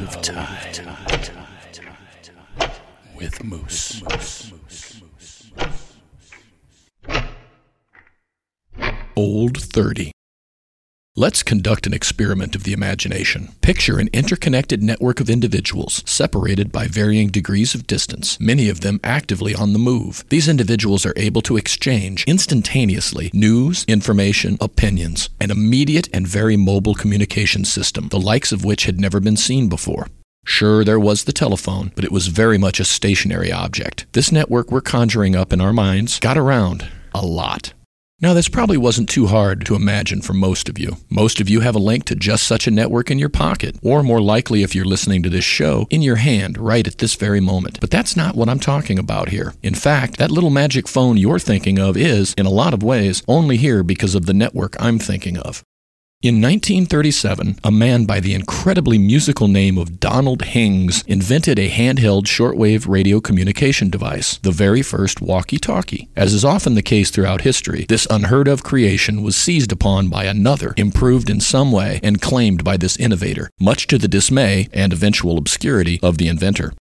Of time with Moose. Old 30. Let's conduct an experiment of the imagination. Picture an interconnected network of individuals, separated by varying degrees of distance, many of them actively on the move. These individuals are able to exchange instantaneously news, information, opinions, an immediate and very mobile communication system, the likes of which had never been seen before. Sure, there was the telephone, but it was very much a stationary object. This network we're conjuring up in our minds got around a lot. Now, this probably wasn't too hard to imagine for most of you. Most of you have a link to just such a network in your pocket, or more likely, if you're listening to this show, in your hand right at this very moment. But that's not what I'm talking about here. In fact, that little magic phone you're thinking of is, in a lot of ways, only here because of the network I'm thinking of. In 1937, a man by the incredibly musical name of Donald Hings invented a handheld shortwave radio communication device, the very first walkie talkie. As is often the case throughout history, this unheard of creation was seized upon by another, improved in some way, and claimed by this innovator, much to the dismay and eventual obscurity of the inventor.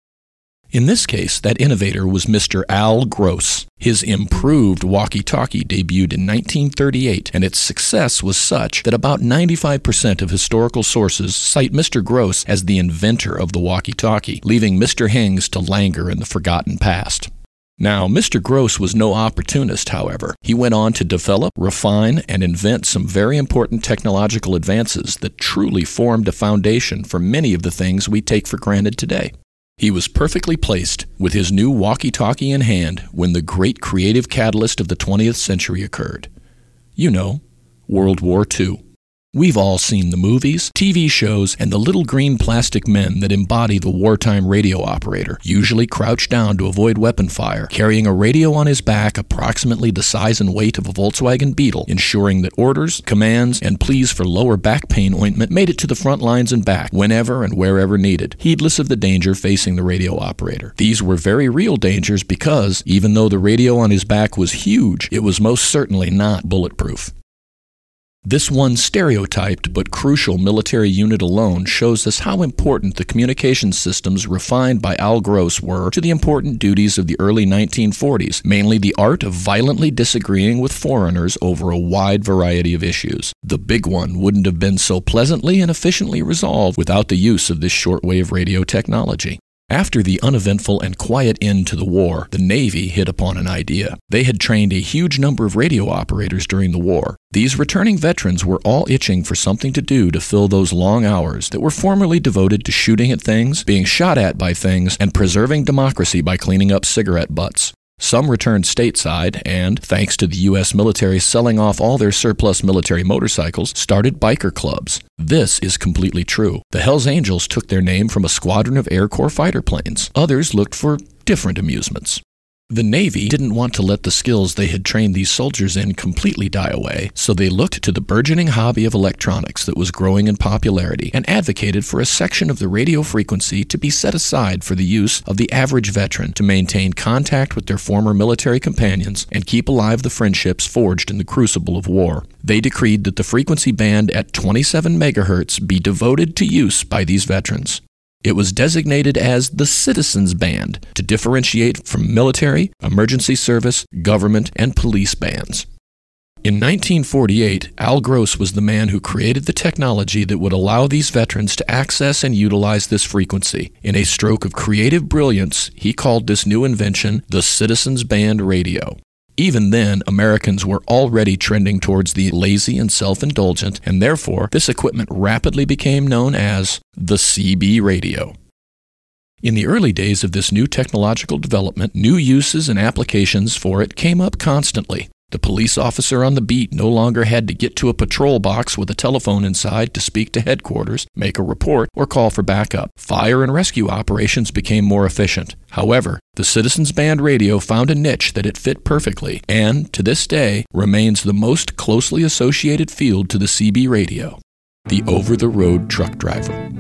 In this case, that innovator was Mr. Al Gross. His improved walkie talkie debuted in 1938, and its success was such that about 95% of historical sources cite Mr. Gross as the inventor of the walkie talkie, leaving Mr. Hings to languor in the forgotten past. Now, Mr. Gross was no opportunist, however. He went on to develop, refine, and invent some very important technological advances that truly formed a foundation for many of the things we take for granted today. He was perfectly placed with his new walkie talkie in hand when the great creative catalyst of the 20th century occurred. You know, World War II. We've all seen the movies, TV shows, and the little green plastic men that embody the wartime radio operator, usually crouched down to avoid weapon fire, carrying a radio on his back approximately the size and weight of a Volkswagen Beetle, ensuring that orders, commands, and pleas for lower back pain ointment made it to the front lines and back whenever and wherever needed, heedless of the danger facing the radio operator. These were very real dangers because, even though the radio on his back was huge, it was most certainly not bulletproof. This one stereotyped but crucial military unit alone shows us how important the communication systems refined by Al Gross were to the important duties of the early 1940s, mainly the art of violently disagreeing with foreigners over a wide variety of issues. The big one wouldn't have been so pleasantly and efficiently resolved without the use of this shortwave radio technology. After the uneventful and quiet end to the war, the Navy hit upon an idea. They had trained a huge number of radio operators during the war. These returning veterans were all itching for something to do to fill those long hours that were formerly devoted to shooting at things, being shot at by things, and preserving democracy by cleaning up cigarette butts. Some returned stateside and, thanks to the U.S. military selling off all their surplus military motorcycles, started biker clubs. This is completely true. The Hells Angels took their name from a squadron of Air Corps fighter planes. Others looked for different amusements. The Navy didn't want to let the skills they had trained these soldiers in completely die away, so they looked to the burgeoning hobby of electronics that was growing in popularity and advocated for a section of the radio frequency to be set aside for the use of the average veteran to maintain contact with their former military companions and keep alive the friendships forged in the crucible of war. They decreed that the frequency band at 27 megahertz be devoted to use by these veterans. It was designated as the Citizens Band to differentiate from military, emergency service, government, and police bands. In 1948, Al Gross was the man who created the technology that would allow these veterans to access and utilize this frequency. In a stroke of creative brilliance, he called this new invention the Citizens Band Radio. Even then, Americans were already trending towards the lazy and self indulgent, and therefore, this equipment rapidly became known as the CB radio. In the early days of this new technological development, new uses and applications for it came up constantly. The police officer on the beat no longer had to get to a patrol box with a telephone inside to speak to headquarters, make a report, or call for backup. Fire and rescue operations became more efficient. However, the Citizens Band radio found a niche that it fit perfectly and, to this day, remains the most closely associated field to the CB radio the over the road truck driver.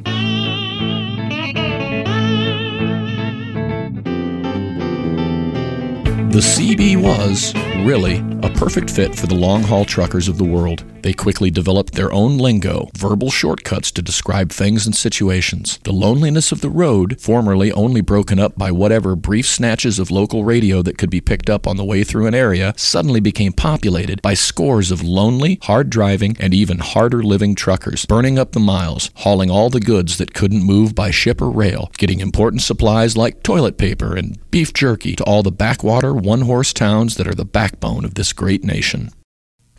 The CB was, really a perfect fit for the long haul truckers of the world. They quickly developed their own lingo, verbal shortcuts to describe things and situations. The loneliness of the road, formerly only broken up by whatever brief snatches of local radio that could be picked up on the way through an area, suddenly became populated by scores of lonely, hard driving, and even harder living truckers, burning up the miles, hauling all the goods that couldn't move by ship or rail, getting important supplies like toilet paper and beef jerky to all the backwater, one horse towns that are the backbone of this great nation.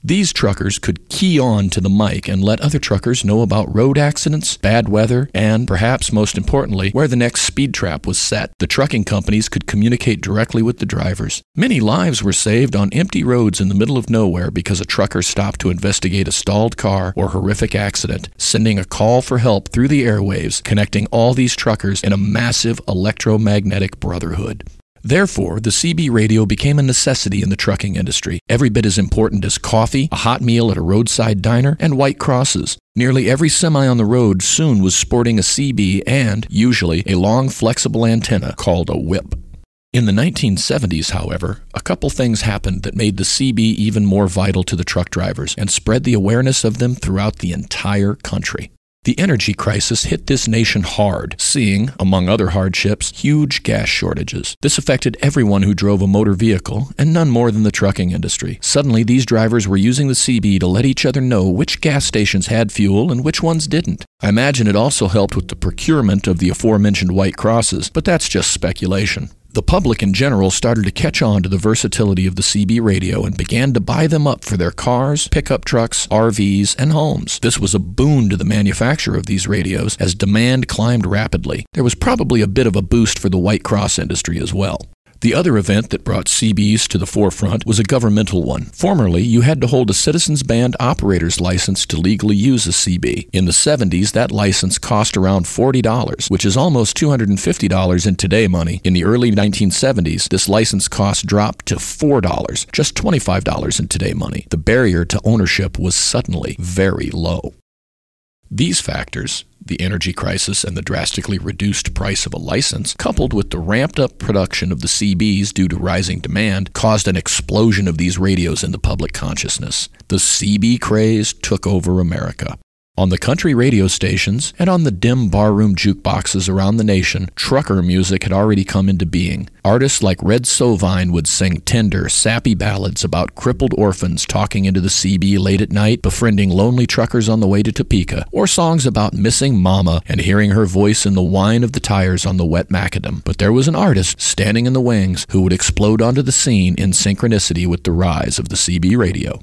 These truckers could key on to the mic and let other truckers know about road accidents, bad weather, and, perhaps most importantly, where the next speed trap was set. The trucking companies could communicate directly with the drivers. Many lives were saved on empty roads in the middle of nowhere because a trucker stopped to investigate a stalled car or horrific accident, sending a call for help through the airwaves, connecting all these truckers in a massive electromagnetic brotherhood. Therefore, the CB radio became a necessity in the trucking industry, every bit as important as coffee, a hot meal at a roadside diner, and white crosses. Nearly every semi on the road soon was sporting a CB and, usually, a long flexible antenna called a whip. In the 1970s, however, a couple things happened that made the CB even more vital to the truck drivers and spread the awareness of them throughout the entire country. The energy crisis hit this nation hard, seeing, among other hardships, huge gas shortages. This affected everyone who drove a motor vehicle, and none more than the trucking industry. Suddenly, these drivers were using the CB to let each other know which gas stations had fuel and which ones didn't. I imagine it also helped with the procurement of the aforementioned white crosses, but that's just speculation. The public in general started to catch on to the versatility of the CB radio and began to buy them up for their cars, pickup trucks, RVs, and homes. This was a boon to the manufacturer of these radios as demand climbed rapidly. There was probably a bit of a boost for the White Cross industry as well. The other event that brought CBs to the forefront was a governmental one. Formerly, you had to hold a Citizens Band operator's license to legally use a CB. In the 70s, that license cost around $40, which is almost $250 in today money. In the early 1970s, this license cost dropped to $4, just $25 in today money. The barrier to ownership was suddenly very low. These factors, the energy crisis and the drastically reduced price of a license, coupled with the ramped up production of the CBs due to rising demand, caused an explosion of these radios in the public consciousness. The CB craze took over America. On the country radio stations and on the dim barroom jukeboxes around the nation, trucker music had already come into being. Artists like Red Sovine would sing tender, sappy ballads about crippled orphans talking into the CB late at night, befriending lonely truckers on the way to Topeka, or songs about missing Mama and hearing her voice in the whine of the tires on the wet macadam. But there was an artist standing in the wings who would explode onto the scene in synchronicity with the rise of the CB radio.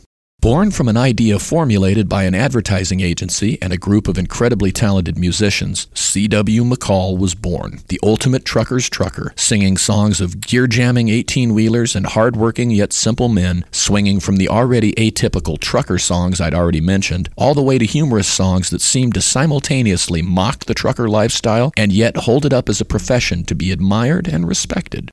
Born from an idea formulated by an advertising agency and a group of incredibly talented musicians, C.W. McCall was born, the ultimate trucker's trucker, singing songs of gear jamming 18 wheelers and hard-working yet simple men, swinging from the already atypical trucker songs I'd already mentioned, all the way to humorous songs that seemed to simultaneously mock the trucker lifestyle and yet hold it up as a profession to be admired and respected.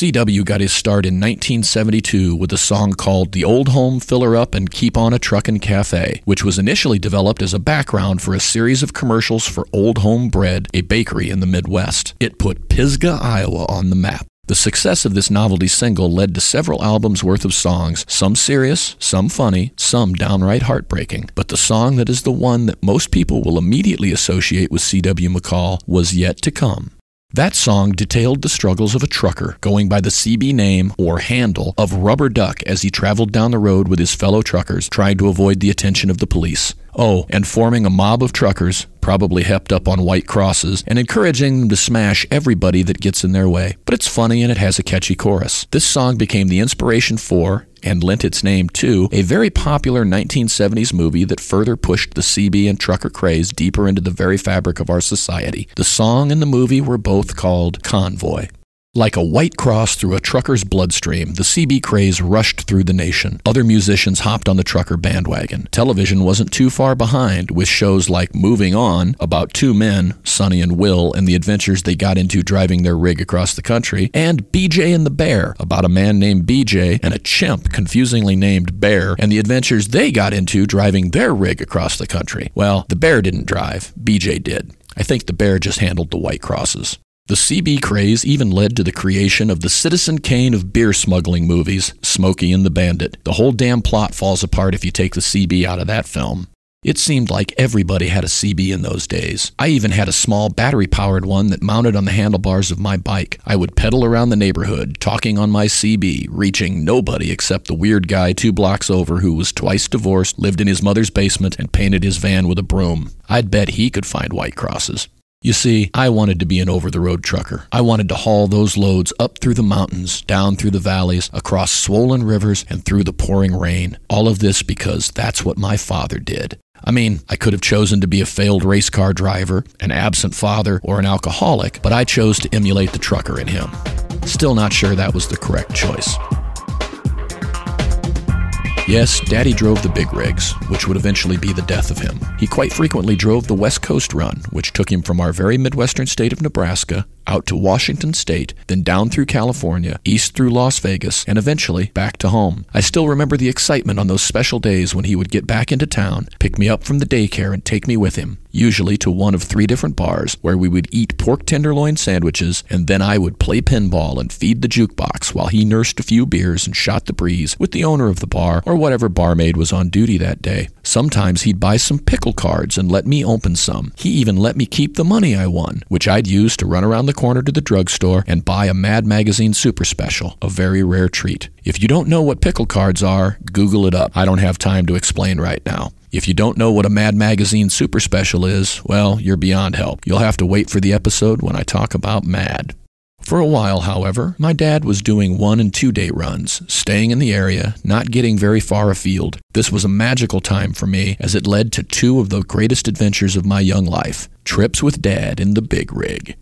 CW got his start in 1972 with a song called The Old Home Filler Up and Keep On a Truckin' Cafe, which was initially developed as a background for a series of commercials for Old Home Bread, a bakery in the Midwest. It put Pisgah, Iowa on the map. The success of this novelty single led to several albums worth of songs, some serious, some funny, some downright heartbreaking. But the song that is the one that most people will immediately associate with C.W. McCall was yet to come. That song detailed the struggles of a trucker going by the CB name or handle of Rubber Duck as he traveled down the road with his fellow truckers trying to avoid the attention of the police. Oh, and forming a mob of truckers, probably hepped up on white crosses, and encouraging them to smash everybody that gets in their way. But it's funny and it has a catchy chorus. This song became the inspiration for, and lent its name to, a very popular 1970s movie that further pushed the CB and trucker craze deeper into the very fabric of our society. The song and the movie were both called Convoy. Like a white cross through a trucker's bloodstream, the CB craze rushed through the nation. Other musicians hopped on the trucker bandwagon. Television wasn't too far behind, with shows like Moving On, about two men, Sonny and Will, and the adventures they got into driving their rig across the country, and BJ and the Bear, about a man named BJ and a chimp confusingly named Bear, and the adventures they got into driving their rig across the country. Well, the Bear didn't drive, BJ did. I think the Bear just handled the white crosses. The CB craze even led to the creation of the Citizen Kane of beer smuggling movies, Smokey and the Bandit. The whole damn plot falls apart if you take the CB out of that film. It seemed like everybody had a CB in those days. I even had a small battery powered one that mounted on the handlebars of my bike. I would pedal around the neighborhood, talking on my CB, reaching nobody except the weird guy two blocks over who was twice divorced, lived in his mother's basement, and painted his van with a broom. I'd bet he could find white crosses. You see, I wanted to be an over the road trucker. I wanted to haul those loads up through the mountains, down through the valleys, across swollen rivers, and through the pouring rain. All of this because that's what my father did. I mean, I could have chosen to be a failed race car driver, an absent father, or an alcoholic, but I chose to emulate the trucker in him. Still not sure that was the correct choice. Yes, Daddy drove the big rigs, which would eventually be the death of him. He quite frequently drove the West Coast Run, which took him from our very Midwestern state of Nebraska out to Washington State, then down through California, east through Las Vegas, and eventually back to home. I still remember the excitement on those special days when he would get back into town, pick me up from the daycare, and take me with him, usually to one of three different bars where we would eat pork tenderloin sandwiches, and then I would play pinball and feed the jukebox while he nursed a few beers and shot the breeze with the owner of the bar or whatever barmaid was on duty that day. Sometimes he'd buy some pickle cards and let me open some. He even let me keep the money I won, which I'd use to run around the corner to the drugstore and buy a Mad Magazine Super Special, a very rare treat. If you don't know what pickle cards are, Google it up. I don't have time to explain right now. If you don't know what a Mad Magazine Super Special is, well, you're beyond help. You'll have to wait for the episode when I talk about Mad. For a while, however, my dad was doing one and two day runs, staying in the area, not getting very far afield. This was a magical time for me as it led to two of the greatest adventures of my young life trips with dad in the big rig.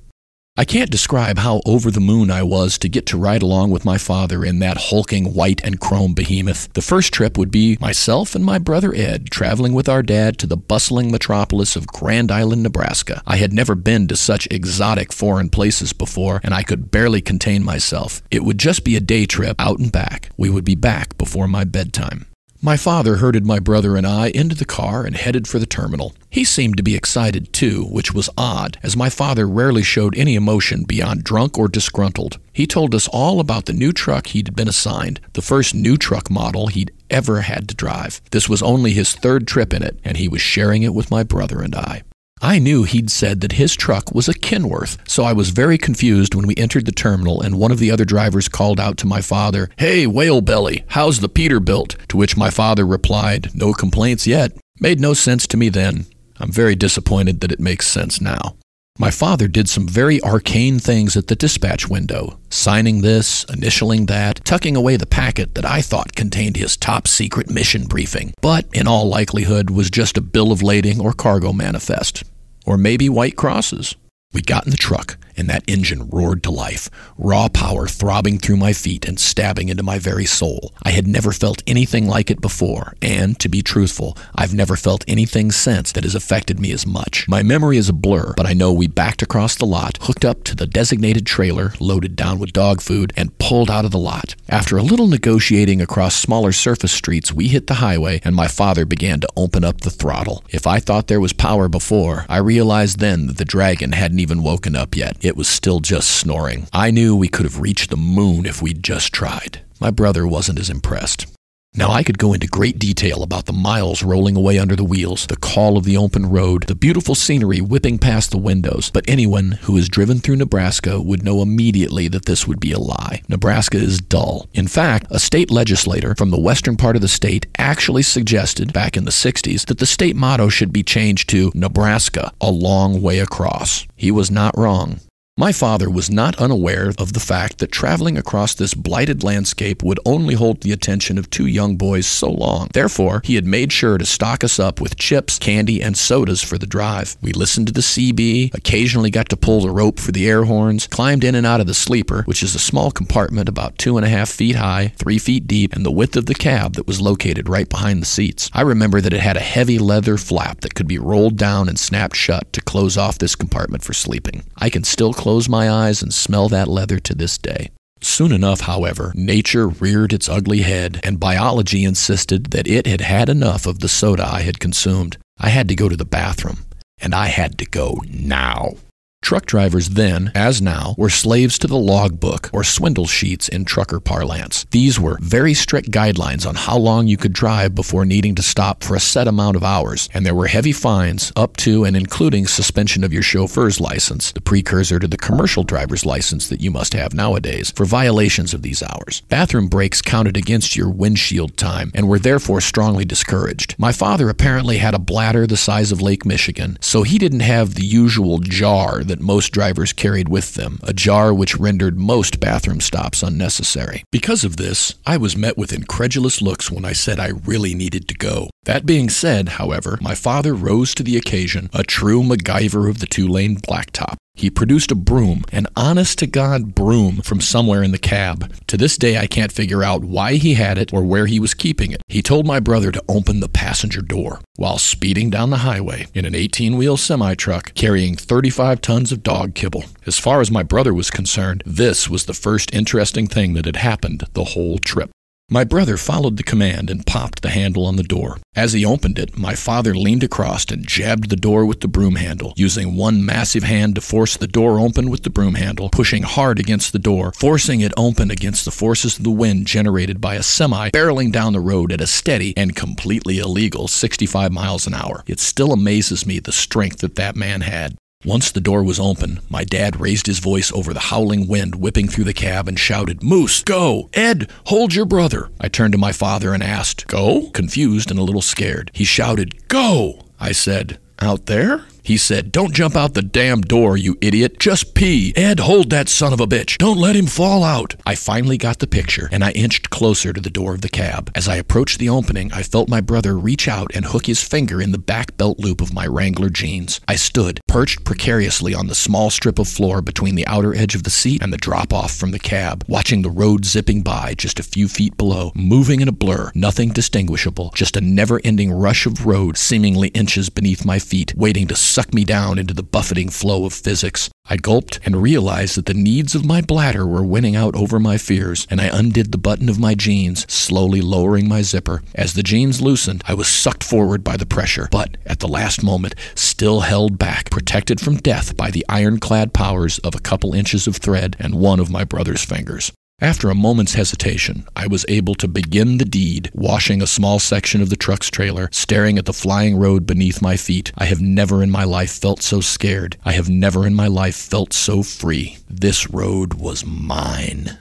I can't describe how over the moon I was to get to ride along with my father in that hulking white and chrome behemoth. The first trip would be myself and my brother Ed traveling with our dad to the bustling metropolis of Grand Island, Nebraska. I had never been to such exotic foreign places before, and I could barely contain myself. It would just be a day trip out and back. We would be back before my bedtime. My father herded my brother and I into the car and headed for the terminal. He seemed to be excited too, which was odd, as my father rarely showed any emotion beyond drunk or disgruntled. He told us all about the new truck he'd been assigned, the first new truck model he'd ever had to drive. This was only his third trip in it, and he was sharing it with my brother and I. I knew he'd said that his truck was a Kenworth, so I was very confused when we entered the terminal and one of the other drivers called out to my father, Hey, whale belly, how's the Peterbilt? To which my father replied, No complaints yet. Made no sense to me then. I'm very disappointed that it makes sense now. My father did some very arcane things at the dispatch window, signing this, initialing that, tucking away the packet that I thought contained his top secret mission briefing, but in all likelihood was just a bill of lading or cargo manifest. Or maybe white crosses. We got in the truck, and that engine roared to life, raw power throbbing through my feet and stabbing into my very soul. I had never felt anything like it before, and, to be truthful, I've never felt anything since that has affected me as much. My memory is a blur, but I know we backed across the lot, hooked up to the designated trailer, loaded down with dog food, and pulled out of the lot. After a little negotiating across smaller surface streets, we hit the highway, and my father began to open up the throttle. If I thought there was power before, I realized then that the dragon hadn't even woken up yet. It was still just snoring. I knew we could have reached the moon if we'd just tried. My brother wasn't as impressed. Now, I could go into great detail about the miles rolling away under the wheels, the call of the open road, the beautiful scenery whipping past the windows, but anyone who has driven through Nebraska would know immediately that this would be a lie. Nebraska is dull. In fact, a state legislator from the western part of the state actually suggested, back in the 60s, that the state motto should be changed to Nebraska, a long way across. He was not wrong. My father was not unaware of the fact that traveling across this blighted landscape would only hold the attention of two young boys so long. Therefore, he had made sure to stock us up with chips, candy, and sodas for the drive. We listened to the CB, occasionally got to pull the rope for the air horns, climbed in and out of the sleeper, which is a small compartment about two and a half feet high, three feet deep, and the width of the cab that was located right behind the seats. I remember that it had a heavy leather flap that could be rolled down and snapped shut to close off this compartment for sleeping. I can still close my eyes and smell that leather to this day. Soon enough, however, nature reared its ugly head, and biology insisted that it had had enough of the soda I had consumed. I had to go to the bathroom, and I had to go now. Truck drivers then, as now, were slaves to the logbook or swindle sheets in trucker parlance. These were very strict guidelines on how long you could drive before needing to stop for a set amount of hours, and there were heavy fines up to and including suspension of your chauffeur's license, the precursor to the commercial driver's license that you must have nowadays, for violations of these hours. Bathroom breaks counted against your windshield time and were therefore strongly discouraged. My father apparently had a bladder the size of Lake Michigan, so he didn't have the usual jar that most drivers carried with them, a jar which rendered most bathroom stops unnecessary. Because of this, I was met with incredulous looks when I said I really needed to go. That being said, however, my father rose to the occasion, a true MacGyver of the two lane blacktop. He produced a broom, an honest to God broom, from somewhere in the cab. To this day, I can't figure out why he had it or where he was keeping it. He told my brother to open the passenger door while speeding down the highway in an 18 wheel semi truck carrying 35 tons of dog kibble. As far as my brother was concerned, this was the first interesting thing that had happened the whole trip. My brother followed the command and popped the handle on the door. As he opened it, my father leaned across and jabbed the door with the broom handle, using one massive hand to force the door open with the broom handle, pushing hard against the door, forcing it open against the forces of the wind generated by a semi barreling down the road at a steady and completely illegal 65 miles an hour. It still amazes me the strength that that man had. Once the door was open, my dad raised his voice over the howling wind whipping through the cab and shouted, Moose, go! Ed, hold your brother! I turned to my father and asked, Go? Confused and a little scared. He shouted, Go! I said, Out there? He said, Don't jump out the damn door, you idiot. Just pee. Ed, hold that son of a bitch. Don't let him fall out. I finally got the picture, and I inched closer to the door of the cab. As I approached the opening, I felt my brother reach out and hook his finger in the back belt loop of my Wrangler jeans. I stood, perched precariously on the small strip of floor between the outer edge of the seat and the drop off from the cab, watching the road zipping by just a few feet below, moving in a blur, nothing distinguishable, just a never ending rush of road seemingly inches beneath my feet, waiting to suck me down into the buffeting flow of physics. I gulped and realized that the needs of my bladder were winning out over my fears, and I undid the button of my jeans, slowly lowering my zipper. As the jeans loosened, I was sucked forward by the pressure, but at the last moment, still held back, protected from death by the ironclad powers of a couple inches of thread and one of my brother's fingers. After a moment's hesitation, I was able to begin the deed, washing a small section of the truck's trailer, staring at the flying road beneath my feet. I have never in my life felt so scared. I have never in my life felt so free. This road was mine.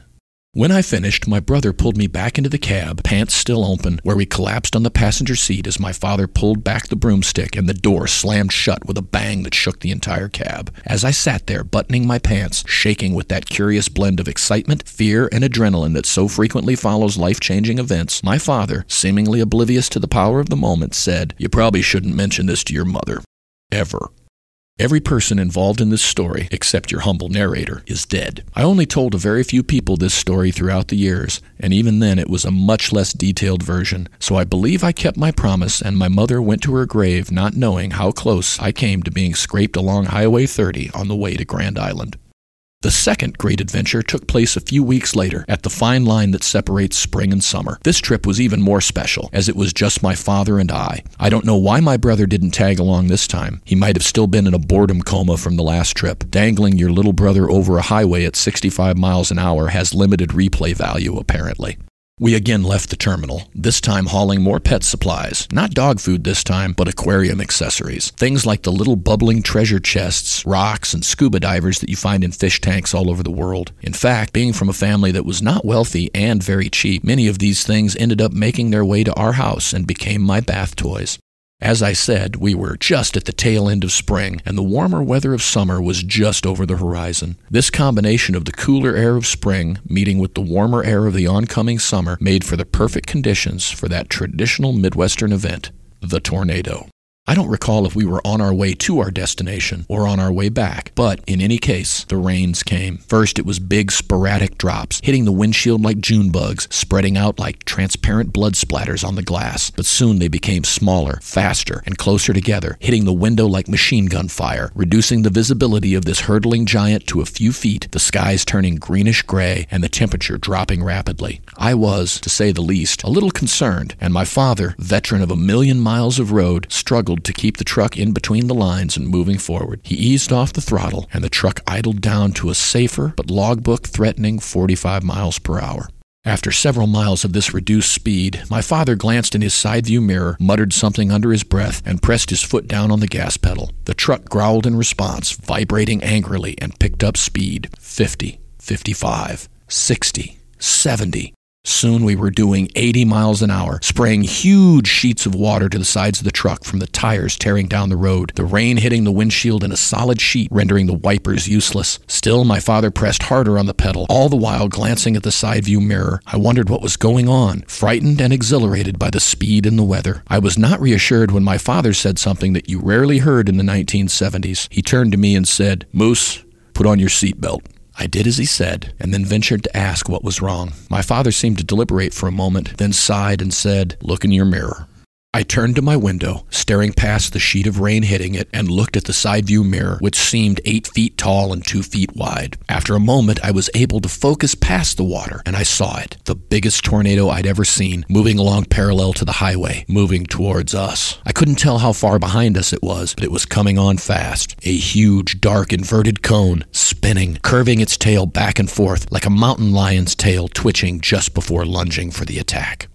When I finished, my brother pulled me back into the cab, pants still open, where we collapsed on the passenger seat as my father pulled back the broomstick and the door slammed shut with a bang that shook the entire cab. As I sat there, buttoning my pants, shaking with that curious blend of excitement, fear, and adrenaline that so frequently follows life changing events, my father, seemingly oblivious to the power of the moment, said, You probably shouldn't mention this to your mother. Ever. Every person involved in this story, except your humble narrator, is dead. I only told a very few people this story throughout the years, and even then it was a much less detailed version, so I believe I kept my promise and my mother went to her grave not knowing how close I came to being scraped along Highway 30 on the way to Grand Island. The second great adventure took place a few weeks later at the fine line that separates spring and summer. This trip was even more special, as it was just my father and I. I don't know why my brother didn't tag along this time. He might have still been in a boredom coma from the last trip. Dangling your little brother over a highway at 65 miles an hour has limited replay value, apparently. We again left the terminal, this time hauling more pet supplies. Not dog food this time, but aquarium accessories. Things like the little bubbling treasure chests, rocks, and scuba divers that you find in fish tanks all over the world. In fact, being from a family that was not wealthy and very cheap, many of these things ended up making their way to our house and became my bath toys. As I said, we were just at the tail end of spring, and the warmer weather of summer was just over the horizon. This combination of the cooler air of spring meeting with the warmer air of the oncoming summer made for the perfect conditions for that traditional Midwestern event, the tornado. I don't recall if we were on our way to our destination or on our way back, but in any case, the rains came. First, it was big, sporadic drops, hitting the windshield like June bugs, spreading out like transparent blood splatters on the glass. But soon they became smaller, faster, and closer together, hitting the window like machine gun fire, reducing the visibility of this hurtling giant to a few feet, the skies turning greenish gray, and the temperature dropping rapidly. I was, to say the least, a little concerned, and my father, veteran of a million miles of road, struggled struggled to keep the truck in between the lines and moving forward. He eased off the throttle, and the truck idled down to a safer but logbook threatening 45 miles per hour. After several miles of this reduced speed, my father glanced in his side view mirror, muttered something under his breath, and pressed his foot down on the gas pedal. The truck growled in response, vibrating angrily, and picked up speed 50, 55, 60, 70. Soon we were doing 80 miles an hour, spraying huge sheets of water to the sides of the truck from the tires tearing down the road, the rain hitting the windshield in a solid sheet, rendering the wipers useless. Still, my father pressed harder on the pedal, all the while glancing at the side view mirror. I wondered what was going on, frightened and exhilarated by the speed and the weather. I was not reassured when my father said something that you rarely heard in the 1970s. He turned to me and said, Moose, put on your seatbelt. I did as he said, and then ventured to ask what was wrong. My father seemed to deliberate for a moment, then sighed and said, Look in your mirror. I turned to my window, staring past the sheet of rain hitting it, and looked at the side view mirror, which seemed eight feet tall and two feet wide. After a moment, I was able to focus past the water, and I saw it the biggest tornado I'd ever seen, moving along parallel to the highway, moving towards us. I couldn't tell how far behind us it was, but it was coming on fast. A huge, dark, inverted cone, spinning, curving its tail back and forth like a mountain lion's tail twitching just before lunging for the attack.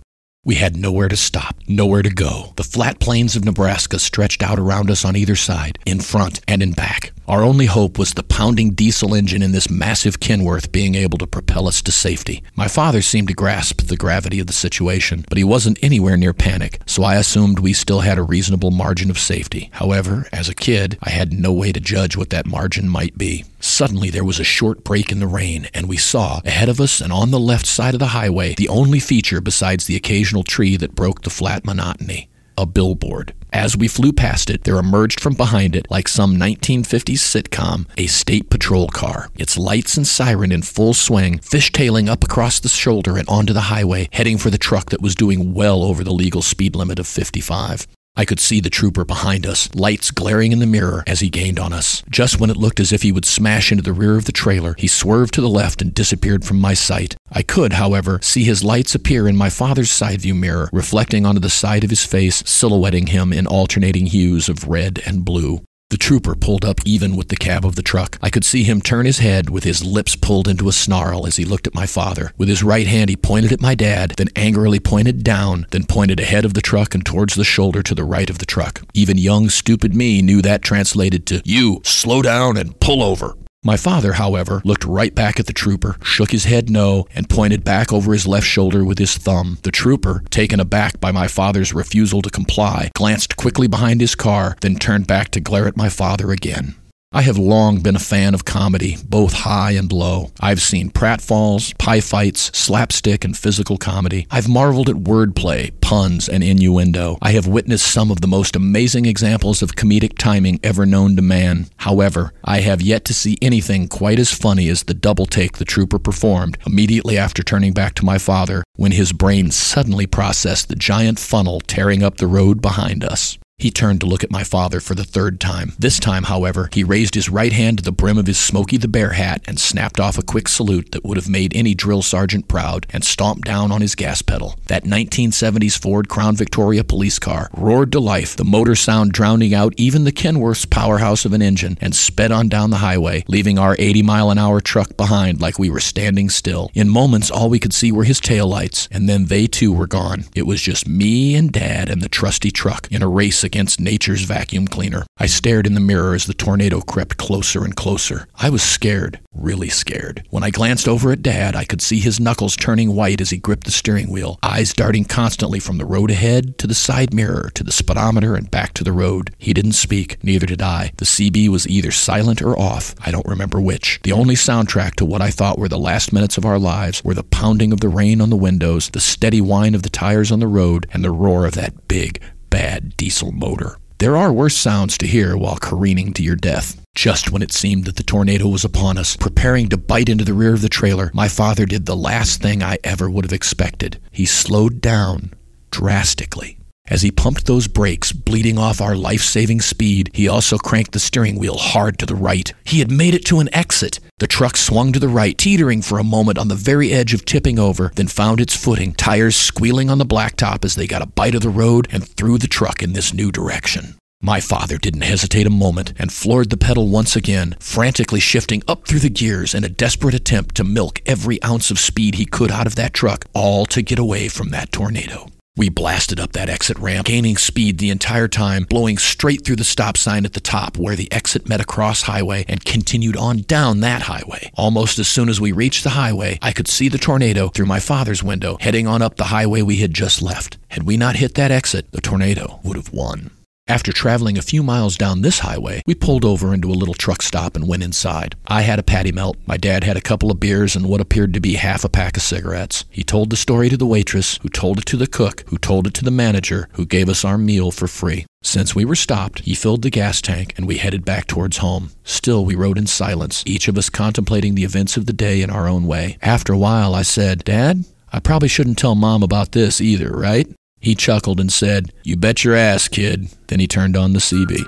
We had nowhere to stop, nowhere to go. The flat plains of Nebraska stretched out around us on either side, in front and in back. Our only hope was the pounding diesel engine in this massive Kenworth being able to propel us to safety. My father seemed to grasp the gravity of the situation, but he wasn't anywhere near panic, so I assumed we still had a reasonable margin of safety. However, as a kid, I had no way to judge what that margin might be. Suddenly, there was a short break in the rain, and we saw, ahead of us and on the left side of the highway, the only feature besides the occasional tree that broke the flat monotony a billboard. As we flew past it, there emerged from behind it, like some 1950s sitcom, a state patrol car, its lights and siren in full swing, fishtailing up across the shoulder and onto the highway, heading for the truck that was doing well over the legal speed limit of 55. I could see the trooper behind us, lights glaring in the mirror as he gained on us. Just when it looked as if he would smash into the rear of the trailer, he swerved to the left and disappeared from my sight. I could, however, see his lights appear in my father's side view mirror, reflecting onto the side of his face, silhouetting him in alternating hues of red and blue. The trooper pulled up even with the cab of the truck. I could see him turn his head with his lips pulled into a snarl as he looked at my father. With his right hand, he pointed at my dad, then angrily pointed down, then pointed ahead of the truck and towards the shoulder to the right of the truck. Even young, stupid me knew that translated to, You, slow down and pull over. My father, however, looked right back at the trooper, shook his head no, and pointed back over his left shoulder with his thumb. The trooper, taken aback by my father's refusal to comply, glanced quickly behind his car, then turned back to glare at my father again. I have long been a fan of comedy, both high and low. I've seen pratfalls, pie fights, slapstick, and physical comedy. I've marveled at wordplay, puns, and innuendo. I have witnessed some of the most amazing examples of comedic timing ever known to man. However, I have yet to see anything quite as funny as the double take the trooper performed immediately after turning back to my father when his brain suddenly processed the giant funnel tearing up the road behind us. He turned to look at my father for the third time. This time, however, he raised his right hand to the brim of his Smokey the Bear hat and snapped off a quick salute that would have made any drill sergeant proud and stomped down on his gas pedal. That 1970s Ford Crown Victoria police car roared to life, the motor sound drowning out even the Kenworth's powerhouse of an engine, and sped on down the highway, leaving our 80 mile an hour truck behind like we were standing still. In moments, all we could see were his taillights, and then they too were gone. It was just me and Dad and the trusty truck in a race against nature's vacuum cleaner. I stared in the mirror as the tornado crept closer and closer. I was scared, really scared. When I glanced over at Dad, I could see his knuckles turning white as he gripped the steering wheel, eyes darting constantly from the road ahead to the side mirror to the speedometer and back to the road. He didn't speak, neither did I. The CB was either silent or off. I don't remember which. The only soundtrack to what I thought were the last minutes of our lives were the pounding of the rain on the windows, the steady whine of the tires on the road, and the roar of that big, bad diesel motor. There are worse sounds to hear while careening to your death. Just when it seemed that the tornado was upon us, preparing to bite into the rear of the trailer, my father did the last thing I ever would have expected. He slowed down drastically. As he pumped those brakes, bleeding off our life saving speed, he also cranked the steering wheel hard to the right. He had made it to an exit. The truck swung to the right, teetering for a moment on the very edge of tipping over, then found its footing, tires squealing on the blacktop as they got a bite of the road and threw the truck in this new direction. My father didn't hesitate a moment and floored the pedal once again, frantically shifting up through the gears in a desperate attempt to milk every ounce of speed he could out of that truck, all to get away from that tornado. We blasted up that exit ramp, gaining speed the entire time, blowing straight through the stop sign at the top where the exit met a cross highway and continued on down that highway. Almost as soon as we reached the highway, I could see the tornado through my father's window heading on up the highway we had just left. Had we not hit that exit, the tornado would have won. After traveling a few miles down this highway, we pulled over into a little truck stop and went inside. I had a patty melt. My dad had a couple of beers and what appeared to be half a pack of cigarettes. He told the story to the waitress, who told it to the cook, who told it to the manager, who gave us our meal for free. Since we were stopped, he filled the gas tank and we headed back towards home. Still, we rode in silence, each of us contemplating the events of the day in our own way. After a while, I said, Dad, I probably shouldn't tell Mom about this either, right? He chuckled and said, You bet your ass, kid. Then he turned on the CB.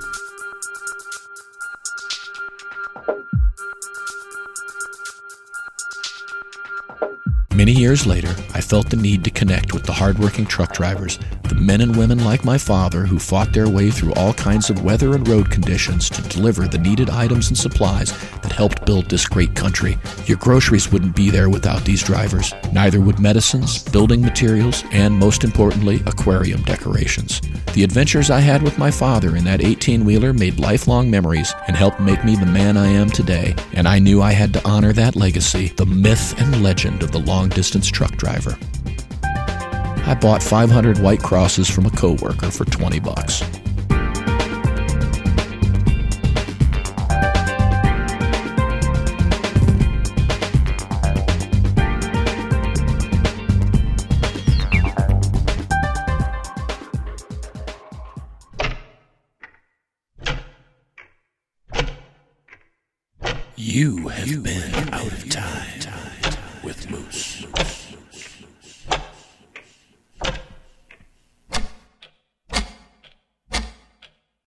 Many years later, I felt the need to connect with the hardworking truck drivers, the men and women like my father who fought their way through all kinds of weather and road conditions to deliver the needed items and supplies that helped build this great country. Your groceries wouldn't be there without these drivers. Neither would medicines, building materials, and most importantly, aquarium decorations. The adventures I had with my father in that 18 wheeler made lifelong memories and helped make me the man I am today, and I knew I had to honor that legacy, the myth and legend of the long distance truck driver. I bought 500 white crosses from a coworker for 20 bucks. You have been out of time with Moose.